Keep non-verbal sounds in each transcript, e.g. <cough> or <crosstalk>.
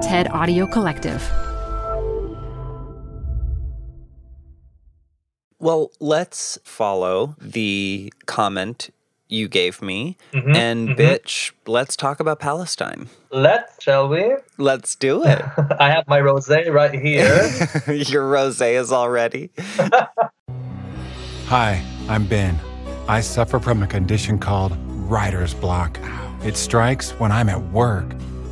TED Audio Collective. Well, let's follow the comment you gave me. Mm-hmm, and mm-hmm. bitch, let's talk about Palestine. Let's, shall we? Let's do <laughs> it. I have my rosé right here. <laughs> Your rose is already. <laughs> Hi, I'm Ben. I suffer from a condition called writer's block. It strikes when I'm at work.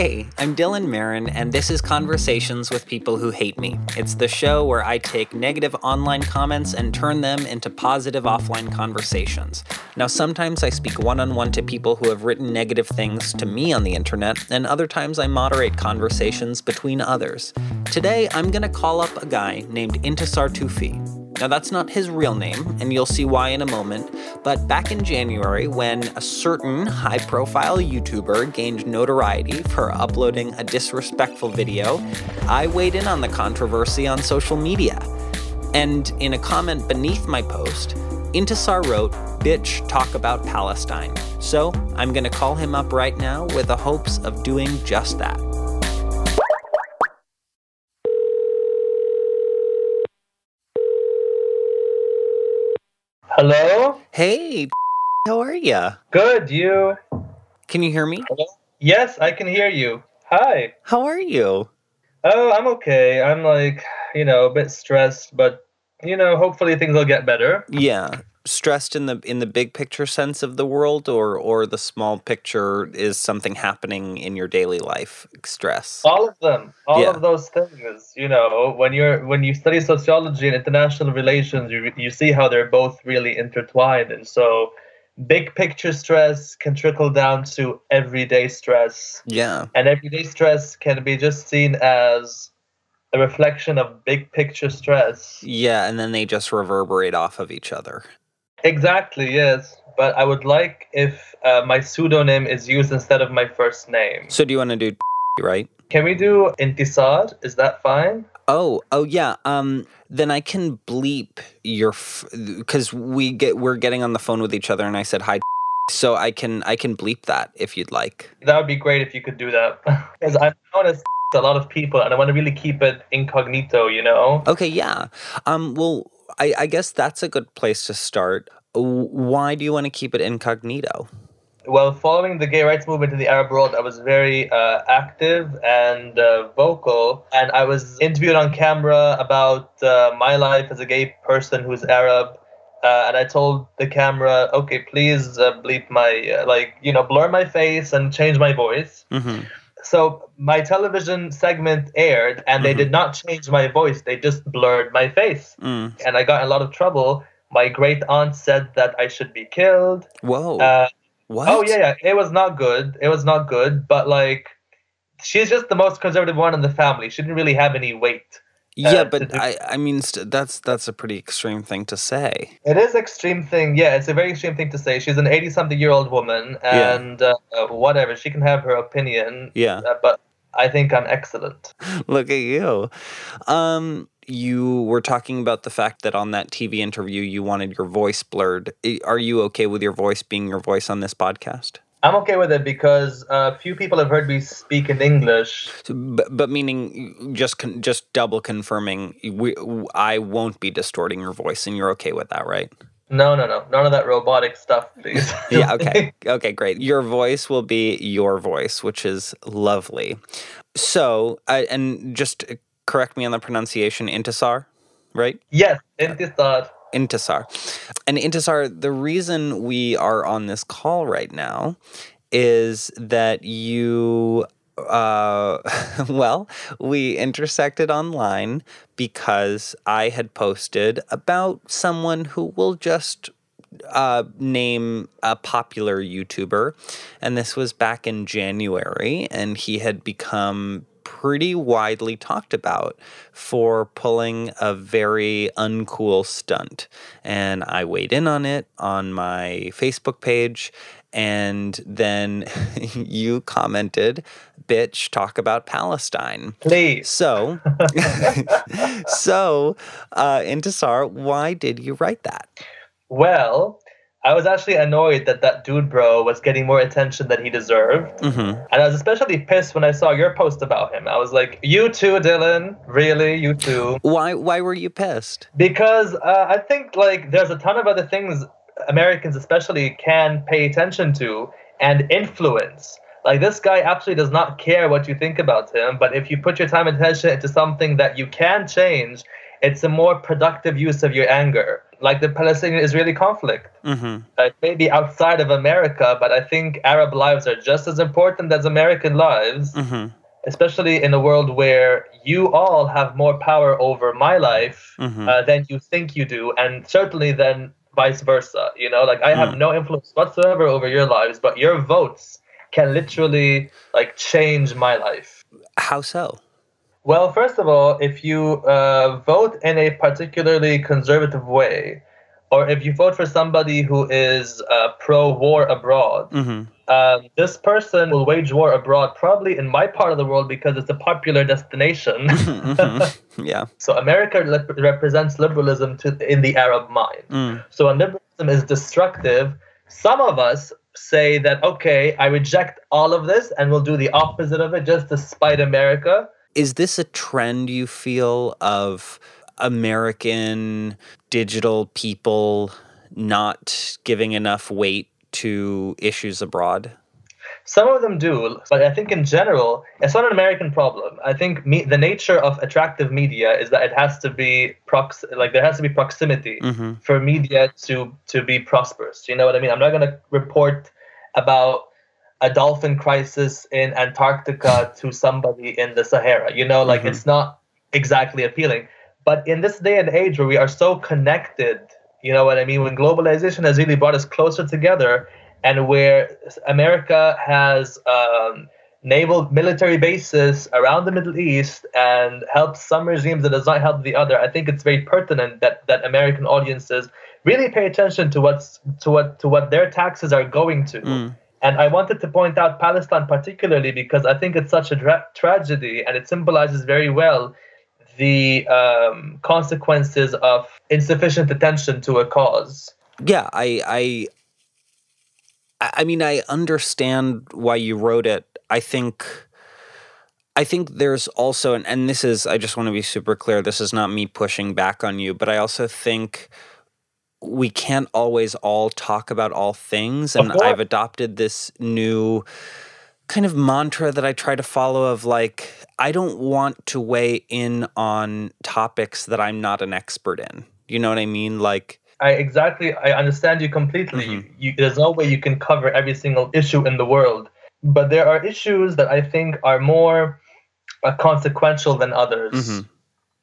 Hey, I'm Dylan Marron, and this is Conversations with People Who Hate Me. It's the show where I take negative online comments and turn them into positive offline conversations. Now, sometimes I speak one on one to people who have written negative things to me on the internet, and other times I moderate conversations between others. Today, I'm going to call up a guy named Intesar Tufi. Now, that's not his real name, and you'll see why in a moment. But back in January, when a certain high profile YouTuber gained notoriety for uploading a disrespectful video, I weighed in on the controversy on social media. And in a comment beneath my post, Intesar wrote, Bitch, talk about Palestine. So I'm gonna call him up right now with the hopes of doing just that. Hello? Hey, how are you? Good, you? Can you hear me? Yes, I can hear you. Hi. How are you? Oh, I'm okay. I'm like, you know, a bit stressed, but, you know, hopefully things will get better. Yeah. Stressed in the in the big picture sense of the world or or the small picture is something happening in your daily life stress. All of them. All Yeah. of those things. You know, when you're when you study sociology and international relations, you you see how they're both really intertwined. And so big picture stress can trickle down to everyday stress. Yeah. And everyday stress can be just seen as a reflection of big picture stress. Yeah, and then they just reverberate off of each other. Exactly, yes. But I would like if uh, my pseudonym is used instead of my first name. So do you want to do right? Can we do Intesar? Is that fine? Oh, oh yeah. Um, then I can bleep your because we get we're getting on the phone with each other, and I said hi. So I can I can bleep that if you'd like. That would be great if you could do that. Because I'm known as a lot of people, and I want to really keep it incognito, you know? Okay, yeah. Um, well, I, I guess that's a good place to start. Why do you want to keep it incognito? Well, following the gay rights movement in the Arab world, I was very uh, active and uh, vocal, and I was interviewed on camera about uh, my life as a gay person who's Arab. Uh, and I told the camera, okay, please uh, bleep my, uh, like, you know, blur my face and change my voice. Mm-hmm. So my television segment aired, and they Mhm. did not change my voice, they just blurred my face. Mm. And I got in a lot of trouble. My great aunt said that I should be killed. Whoa. Uh, what? Oh yeah, yeah. It was not good. It was not good. But like, she's just the most conservative one in the family. She didn't really have any weight. Yeah, uh, <laughs> but I, I mean, st- that's that's a pretty extreme thing to say. It is extreme thing. Yeah, it's a very extreme thing to say. She's an eighty-something-year-old woman, and uh, uh, whatever. She can have her opinion. Yeah. Uh, but I think I'm excellent. <laughs> Look at you. Um, you were talking about the fact that on that TV interview you wanted your voice blurred. Are you okay with your voice being your voice on this podcast? I'm okay with it because uh, few people have heard me speak in English. So, but, but meaning just con- just double confirming, we, I won't be distorting your voice, and you're okay with that, right? No, no, no, none of that robotic stuff, please. <laughs> yeah <laughs> okay okay great your voice will be your voice which is lovely so uh, and just correct me on the pronunciation intesar right yes, intesar. Intisar. And intesar the reason we are on this call right now is that you uh <laughs> well we intersected online because i had posted about someone who will just uh, name a popular YouTuber, and this was back in January, and he had become pretty widely talked about for pulling a very uncool stunt. And I weighed in on it on my Facebook page. And then <laughs> you commented, bitch, talk about Palestine. Please. So, <laughs> so, uh, Intesar, why did you write that? Well, I was actually annoyed that that dude bro was getting more attention than he deserved. Mm-hmm. And I was especially pissed when I saw your post about him. I was like, you too, Dylan? Really? You too? Why, why were you pissed? Because uh, I think like there's a ton of other things Americans especially can pay attention to and influence. Like this guy absolutely does not care what you think about him, but if you put your time and attention into something that you can change, it's a more productive use of your anger. Like the Palestinian-Israeli conflict. Mm-hmm. Uh, it may be outside of America, but I think Arab lives are just as important as American lives, Mm-hmm. especially in a world where you all have more power over my life Mhm. uh, than you think you do, and certainly than vice versa. You know, like I have Mm. no influence whatsoever over your lives, but your votes can literally like change my life. How so? Well, first of all, if you uh, vote in a particularly conservative way, or if you vote for somebody who is uh, pro-war abroad, Mm-hmm. um, this person will wage war abroad, probably in my part of the world because it's a popular destination. <laughs> mm-hmm. <laughs> Yeah. so America rep- represents liberalism to, in the Arab mind. Mm. So when liberalism is destructive, some of us say that okay, I reject all of this and we'll do the opposite of it just to spite America. Is this a trend you feel of American digital people not giving enough weight to issues abroad? Some of them do, but I think in general, it's not an American problem. I think me, the nature of attractive media is that it has to be prox, like there has to be proximity Mm-hmm. for media to to be prosperous. You know what I mean? I'm not going to report about a dolphin crisis in Antarctica to somebody in the Sahara. You know, like Mhm. it's not exactly appealing. But in this day and age where we are so connected, you know what I mean? When globalization has really brought us closer together, and where America has um, naval military bases around the Middle East and helps some regimes and does not help the other, I think it's very pertinent that, that American audiences really pay attention to what's to what to what their taxes are going to. Mm. And I wanted to point out Palestine particularly because I think it's such a dra- tragedy and it symbolizes very well the um, consequences of insufficient attention to a cause. Yeah, I, I, I mean, I understand why you wrote it. I think, I think there's also, and, and this is, I just want to be super clear. This is not me pushing back on you, but I also think we can't always all talk about all things, and. I've adopted this new kind of mantra that I try to follow of like I don't want to weigh in on topics that I'm not an expert in. You know what I mean? Like I exactly I understand you completely. Mhm. You, there's no way you can cover every single issue in the world, but there are issues that I think are more uh, consequential than others, Mhm.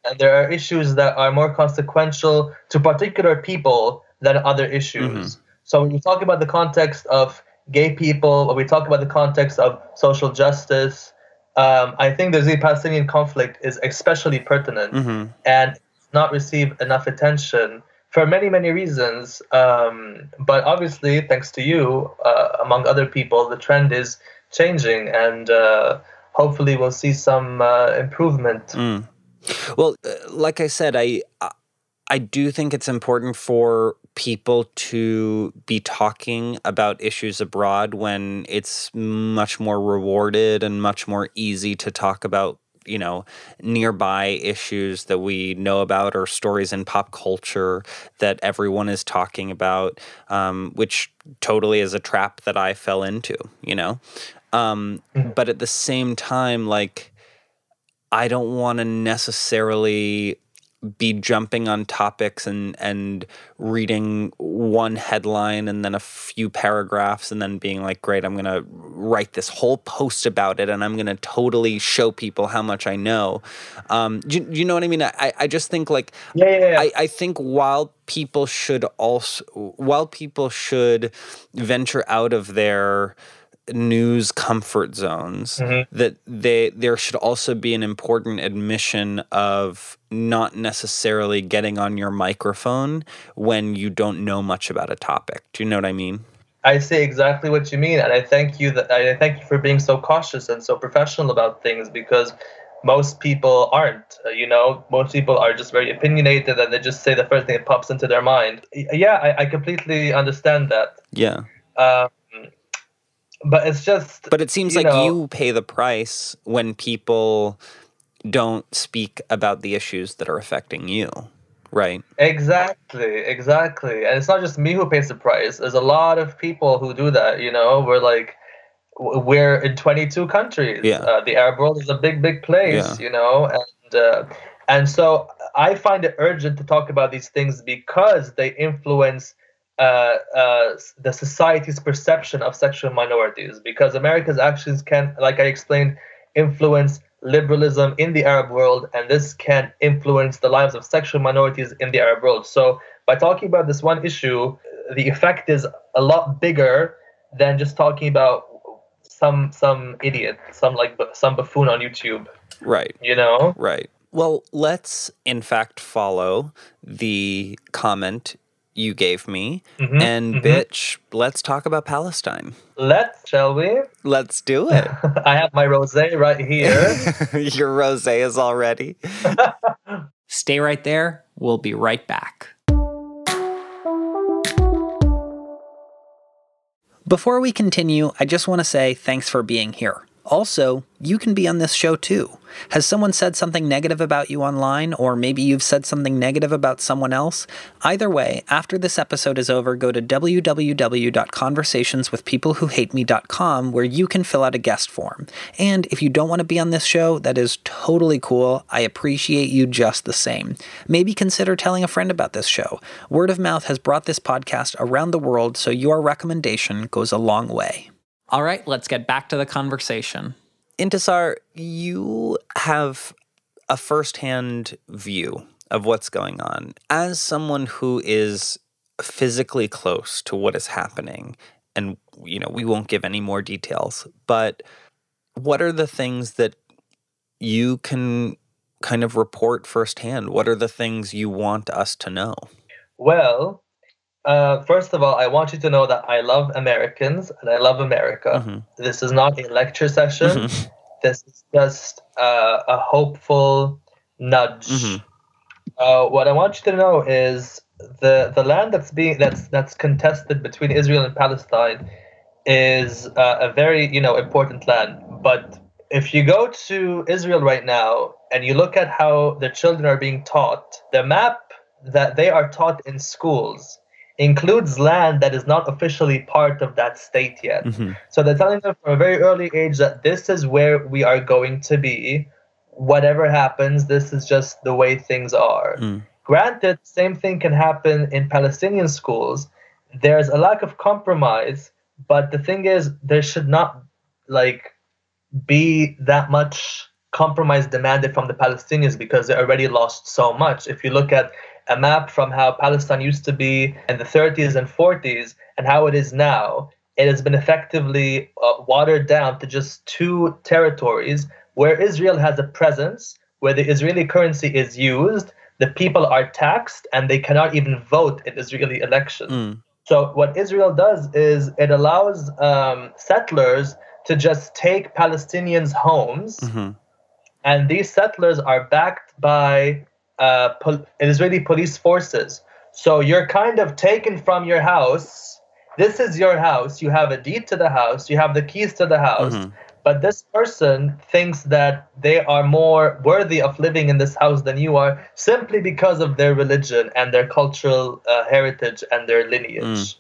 And there are issues that are more consequential to particular people than other issues. So when you talk about the context of gay people, or we talk about the context of social justice, um, I think the Israeli-Palestinian conflict is especially pertinent mhm. and not receive enough attention for many many reasons um, but obviously thanks to you uh, among other people the trend is changing and uh, hopefully we'll see some uh, improvement Mm. Well, uh, like I said, I I- I do think it's important for people to be talking about issues abroad when it's much more rewarded and much more easy to talk about you know nearby issues that we know about or stories in pop culture that everyone is talking about um, which totally is a trap that i fell into you know um, Mhm. but at the same time like I don't want to necessarily be jumping on topics and and reading one headline and then a few paragraphs and then being like great i'm going to write this whole post about it and i'm going to totally show people how much i know um, you, you know what i mean i, I just think like yeah, yeah, yeah. I, I think while people should also while people should venture out of their news comfort zones Mm-hmm. that they there should also be an important admission of not necessarily getting on your microphone when you don't know much about a topic. Do you know what I mean? I see exactly what you mean, and I thank you that I thank you for being so cautious and so professional about things because most people aren't. uh, You know, most people are just very opinionated and they just say the first thing that pops into their mind. Yeah, I, I completely understand that. Yeah. Um, but it's just. But it seems you like know, you pay the price when people don't speak about the issues that are affecting you, right? Exactly, exactly. And it's not just me who pays the price. There's a lot of people who do that, you know. We're like we're in 22 countries. Yeah. Uh, the Arab world is a big big place, Yeah. you know. And uh, and so I find it urgent to talk about these things because they influence uh, uh, the society's perception of sexual minorities because America's actions can, like I explained, influence liberalism in the Arab world, and this can influence the lives of sexual minorities in the Arab world. So, by talking about this one issue, the effect is a lot bigger than just talking about some some idiot, some like some buffoon on YouTube. Right. You know? Right. Well, let's in fact follow the comment you gave me. Mhm, and mhm. bitch, let's talk about Palestine. Let's, shall we? Let's do <laughs> it. I have my rosé right here. <laughs> Your rose is already. <laughs> Stay right there. We'll be right back. Before we continue, I just want to say thanks for being here. Also, you can be on this show too. Has someone said something negative about you online, or maybe you've said something negative about someone else? Either way, after this episode is over, go to www.conversationswithpeoplewhohateme.com where you can fill out a guest form. And if you don't want to be on this show, that is totally cool. I appreciate you just the same. Maybe consider telling a friend about this show. Word of mouth has brought this podcast around the world, so your recommendation goes a long way. All right, let's get back to the conversation. Intesar, you have a firsthand view of what's going on. As someone who is physically close to what is happening, and you know, we won't give any more details, but what are the things that you can kind of report firsthand? What are the things you want us to know? Well, uh, first of all, I want you to know that I love Americans and I love America. Mhm. This is not a lecture session. Mhm. This is just uh, a hopeful nudge. Mhm. Uh, what I want you to know is the the land that's being that's that's contested between Israel and Palestine is uh, a very you know important land. But if you go to Israel right now and you look at how the children are being taught, the map that they are taught in schools includes land that is not officially part of that state yet. Mhm. So they're telling them from a very early age that this is where we are going to be. Whatever happens, this is just the way things are. Mm. Granted, same thing can happen in Palestinian schools. There's a lack of compromise, but the thing is, there should not like be that much compromise demanded from the Palestinians because they already lost so much. If you look at a map from how Palestine used to be in the 30s and 40s and how it is now, it has been effectively uh, watered down to just two territories where Israel has a presence, where the Israeli currency is used, the people are taxed, and they cannot even vote in Israeli elections. Mm. So what Israel does is it allows um, settlers to just take Palestinians' homes, Mhm. and these settlers are backed by uh, pol- Israeli police forces. So you're kind of taken from your house. This is your house. You have a deed to the house. You have the keys to the house. Mhm. But this person thinks that they are more worthy of living in this house than you are simply because of their religion and their cultural uh, heritage and their lineage.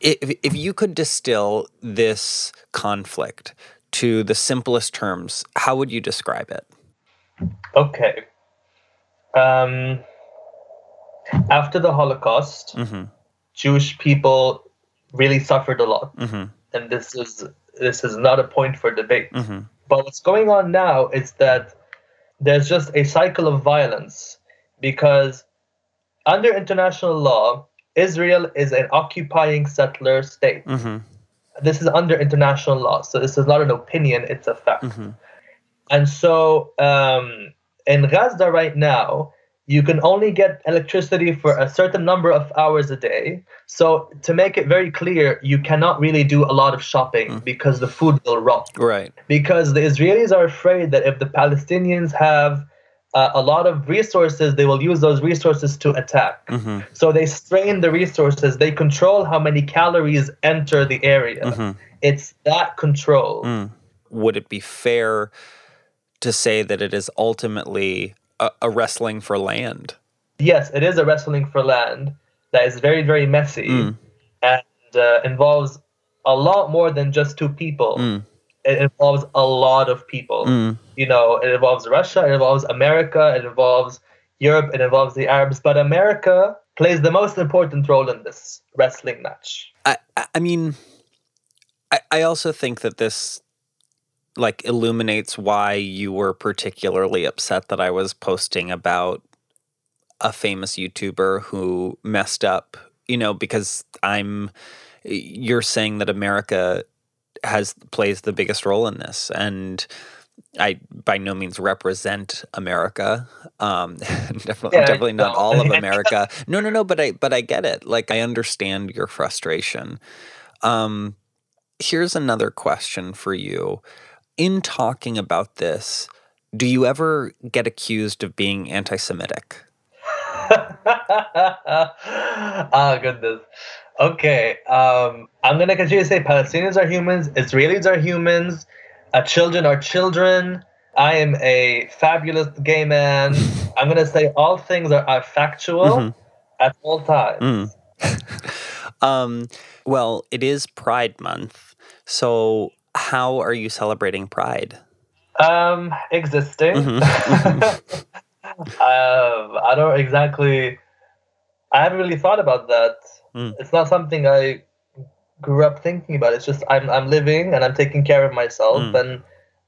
if, if you could distill this conflict to the simplest terms, how would you describe it? Okay. Um, after the Holocaust, hmm Jewish people really suffered a lot, hmm and this is this is not a point for debate. hmm But what's going on now is that there's just a cycle of violence because under international law, Israel is an occupying settler state. hmm This is under international law, so this is not an opinion; it's a fact. hmm And so um, in Gaza right now, you can only get electricity for a certain number of hours a day. So to make it very clear, you cannot really do a lot of shopping because the food will rot. Right. Because the Israelis are afraid that if the Palestinians have uh, a lot of resources, they will use those resources to attack. hmm So they strain the resources. They control how many calories enter the area. Mhm. It's that control. Mm. Would it be fair to say that it is ultimately a, a wrestling for land? yes, it is a wrestling for land that is very, very messy Mm. and uh, involves a lot more than just two people. Mm. It involves a lot of people. Mm. You know, it involves Russia, it involves America, it involves Europe, it involves the Arabs, but America plays the most important role in this wrestling match. I, I- I mean, I, I also think that this like illuminates why you were particularly upset that I was posting about a famous YouTuber who messed up, you know, because I'm you're saying that America has plays the biggest role in this and I by no means represent America. Um, <laughs> definitely, Yeah, definitely not all of <laughs> America. No, no, no. But I, but I get it. Like I understand your frustration. Um, here's another question for you. In talking about this, do you ever get accused of being anti-Semitic? <laughs> ah, goodness. Okay, um, I'm gonna continue to say Palestinians are humans, Israelis are humans, uh, children are children. I am a fabulous gay man. <laughs> I'm gonna say all things are, are factual Mhm. at all times. Mm. <laughs> um, well, it is Pride Month, so how are you celebrating Pride? Um, existing. Mhm. <laughs> um, I don't exactly. I haven't really thought about that. Mm. It's not something I grew up thinking about. It's just I'm I'm living and I'm taking care of myself Mm. and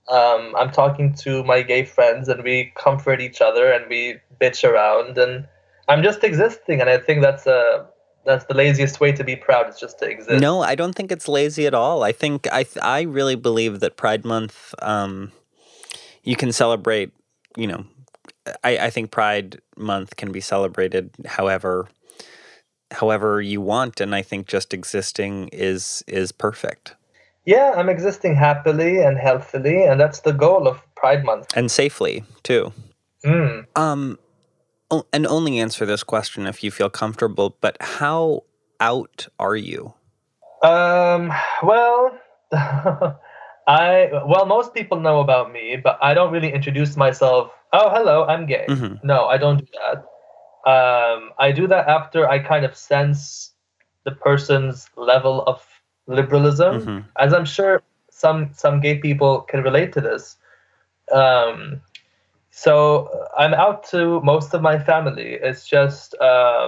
um, I'm talking to my gay friends and we comfort each other and we bitch around and I'm just existing and I think that's a that's the laziest way to be proud. It's just to exist. No, I don't think it's lazy at all. I think I I really believe that Pride Month, um, you can celebrate. You know, I, I think Pride Month can be celebrated however however you want, and I think just existing is is perfect Yeah, I'm existing happily and healthily, and that's the goal of Pride Month. and safely too. Mm. Um, and only answer this question if you feel comfortable. But how out are you? Um. Well, <laughs> I well, most people know about me, but I don't really introduce myself. Oh, hello, I'm gay. Mhm. No, I don't do that. Um, I do that after I kind of sense the person's level of liberalism, Mhm. as I'm sure some some gay people can relate to this. Um, so uh, I'm out to most of my family. It's just um,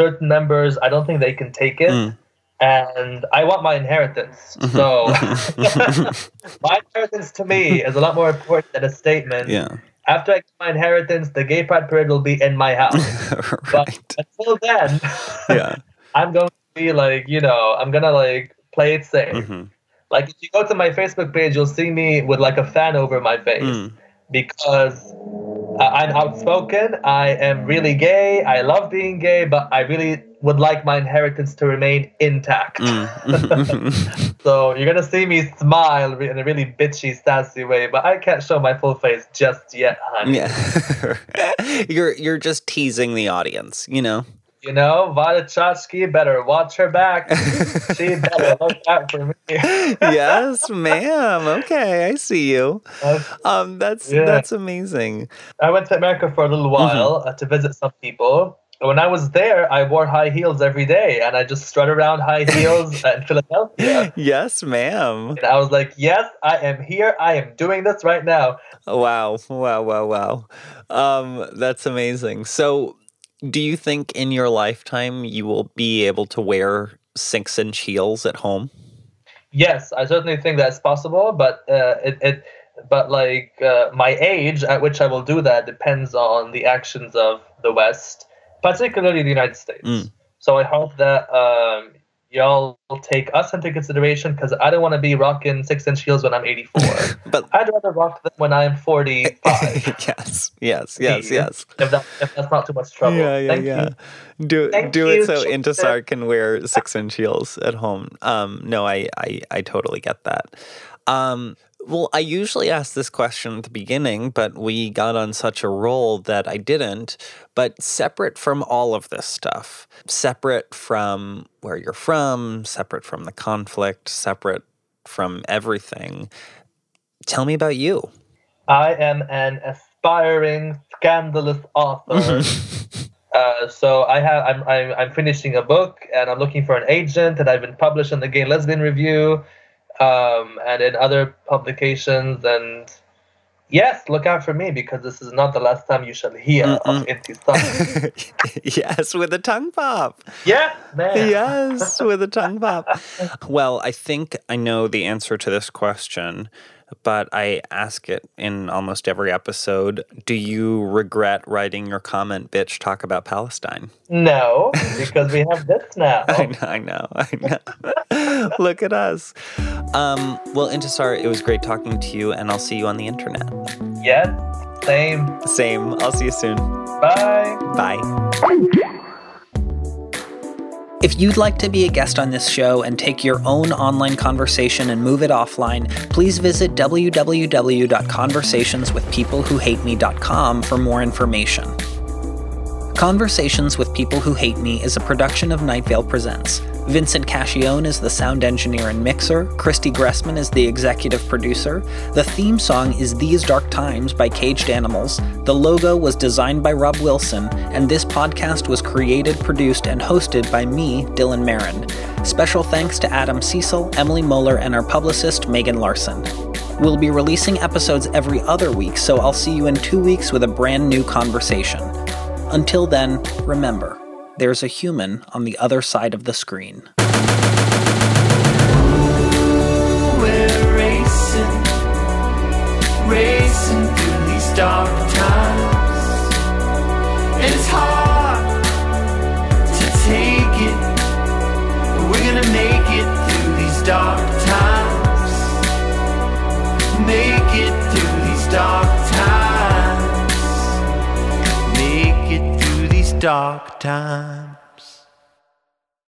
certain members. I don't think they can take it Mm. and I want my inheritance. Mm-hmm. So <laughs> <laughs> my inheritance to me is a lot more important than a statement. Yeah, After I get my inheritance, the gay pride parade will be in my house. <laughs> But right. until then, Yeah. I'm going to be like, you know, I'm gonna like play it safe. Mhm. Like if you go to my Facebook page, you'll see me with like a fan over my face Mm. Because I'm outspoken. I am really gay. I love being gay, but I really would like my inheritance to remain intact. Mm. <laughs> So you're gonna see me smile in a really bitchy, sassy way, but I can't show my full face just yet, honey. yeah. <laughs> you're you're just teasing the audience, you know. You know, Vada better watch her back. <laughs> she better look out for me. yes, ma'am. Okay, I see you. Um, that's Yeah. that's amazing. I went to America for a little while uh, to visit some people, when I was there, I wore high heels every day, and I just strut around high heels <laughs> in Philadelphia. Yes, ma'am. And I was like, "Yes, I am here. I am doing this right now." Wow, wow, wow, wow. Um, that's amazing. So, do you think in your lifetime you will be able to wear six inch heels at home? Yes, I certainly think that's possible, but uh, it, it but like uh, my age at which I will do that depends on the actions of the West, particularly the United States. Mm. So I hope that um, y'all take us into consideration because I don't want to be rocking six inch heels when I'm 84. <laughs> But I'd rather rock them when I'm 45. <laughs> yes, yes, yes, yes. if, that, if that's not too much trouble. Yeah, yeah, Thank yeah. You. Do Thank do you, it so Chester. Intesar can wear six inch heels at home. Um, no, I, I I totally get that. Um, well, I usually ask this question at the beginning, but we got on such a roll that I didn't. But separate from all of this stuff, separate from where you're from, separate from the conflict, separate from everything, tell me about you. I am an aspiring, scandalous author. <laughs> Uh, so I have I'm, I'm I'm finishing a book and I'm looking for an agent and I've been published in the Gay Lesbian Review, um, and in other publications and yes, look out for me because this is not the last time you shall hear of Intesar. <laughs> yes, with a tongue pop. yeah, man. yes, with a tongue pop. <laughs> Well, I think I know the answer to this question, but I ask it in almost every episode. Do you regret writing your comment, bitch, talk about Palestine? No, because we have this now. <laughs> I know, I know, I know. <laughs> Look at us. Um, well, Intesar, it was great talking to you, and I'll see you on the internet. Yes, same. Same. I'll see you soon. Bye. Bye. If you'd like to be a guest on this show and take your own online conversation and move it offline, please visit www.conversationswithpeoplewhohateme.com for more information. Conversations with People Who Hate Me is a production of Night Vale Presents. Vincent Cacchione is the sound engineer and mixer. Christy Gressman is the executive producer. The theme song is These Dark Times by Caged Animals. The logo was designed by Rob Wilson, and this podcast was created, produced, and hosted by me, Dylan Marron. Special thanks to Adam Cecil, Emily Moeller, and our publicist, Megan Larson. We'll be releasing episodes every other week, so I'll see you in two weeks with a brand new conversation. Until then, remember, there's a human on the other side of the screen. Racing, racing through these dark times. And it's hard to take it, we're gonna make it through these dark times. Make it through these dark times. Dark times.